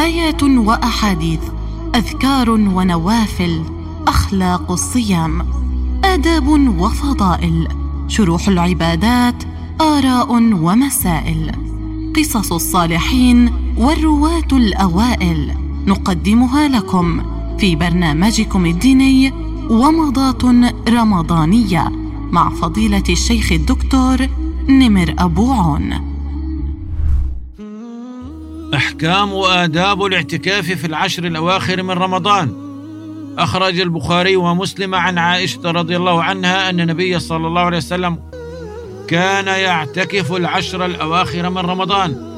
آيات وأحاديث أذكار ونوافل أخلاق الصيام آداب وفضائل شروح العبادات آراء ومسائل قصص الصالحين والرواة الأوائل نقدمها لكم في برنامجكم الديني ومضات رمضانية مع فضيلة الشيخ الدكتور نمر أبو عون. أحكام وآداب الاعتكاف في العشر الأواخر من رمضان. أخرج البخاري ومسلم عن عائشة رضي الله عنها أن النبي صلى الله عليه وسلم كان يعتكف العشر الأواخر من رمضان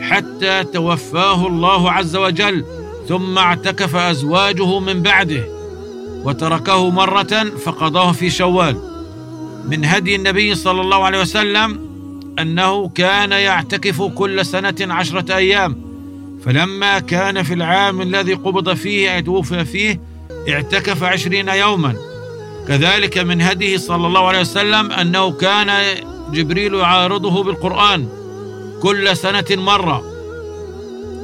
حتى توفاه الله عز وجل ثم اعتكف أزواجه من بعده وتركه مرة فقضاه في شوال. من هدي النبي صلى الله عليه وسلم أنه كان يعتكف كل سنة عشرة أيام. فلما كان في العام الذي قبض فيه أي توفي فيه اعتكف عشرين يوما. كذلك من هديه صلى الله عليه وسلم أنه كان جبريل يعارضه بالقرآن كل سنة مرة.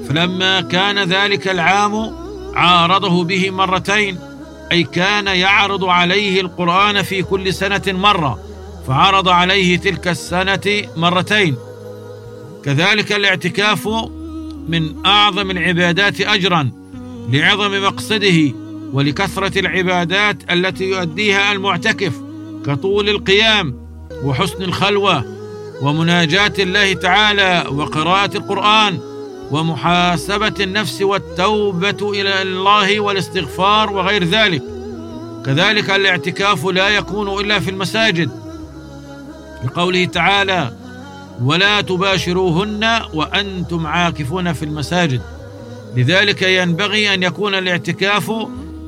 فلما كان ذلك العام عارضه به مرتين أي كان يعرض عليه القرآن في كل سنة مرة. فعرض عليه تلك السنة مرتين. كذلك الاعتكاف من أعظم العبادات أجرا لعظم مقصده ولكثرة العبادات التي يؤديها المعتكف كطول القيام وحسن الخلوة ومناجاة الله تعالى وقراءة القرآن ومحاسبة النفس والتوبة إلى الله والاستغفار وغير ذلك. كذلك الاعتكاف لا يكون إلا في المساجد لقوله تعالى ولا تباشروهن وأنتم عاكفون في المساجد. لذلك ينبغي أن يكون الاعتكاف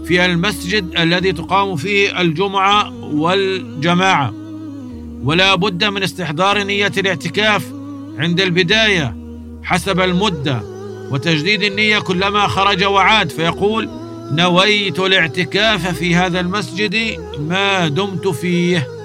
في المسجد الذي تقام فيه الجمعة والجماعة. ولا بد من استحضار نية الاعتكاف عند البداية حسب المدة وتجديد النية كلما خرج وعاد. فيقول نويت الاعتكاف في هذا المسجد ما دمت فيه.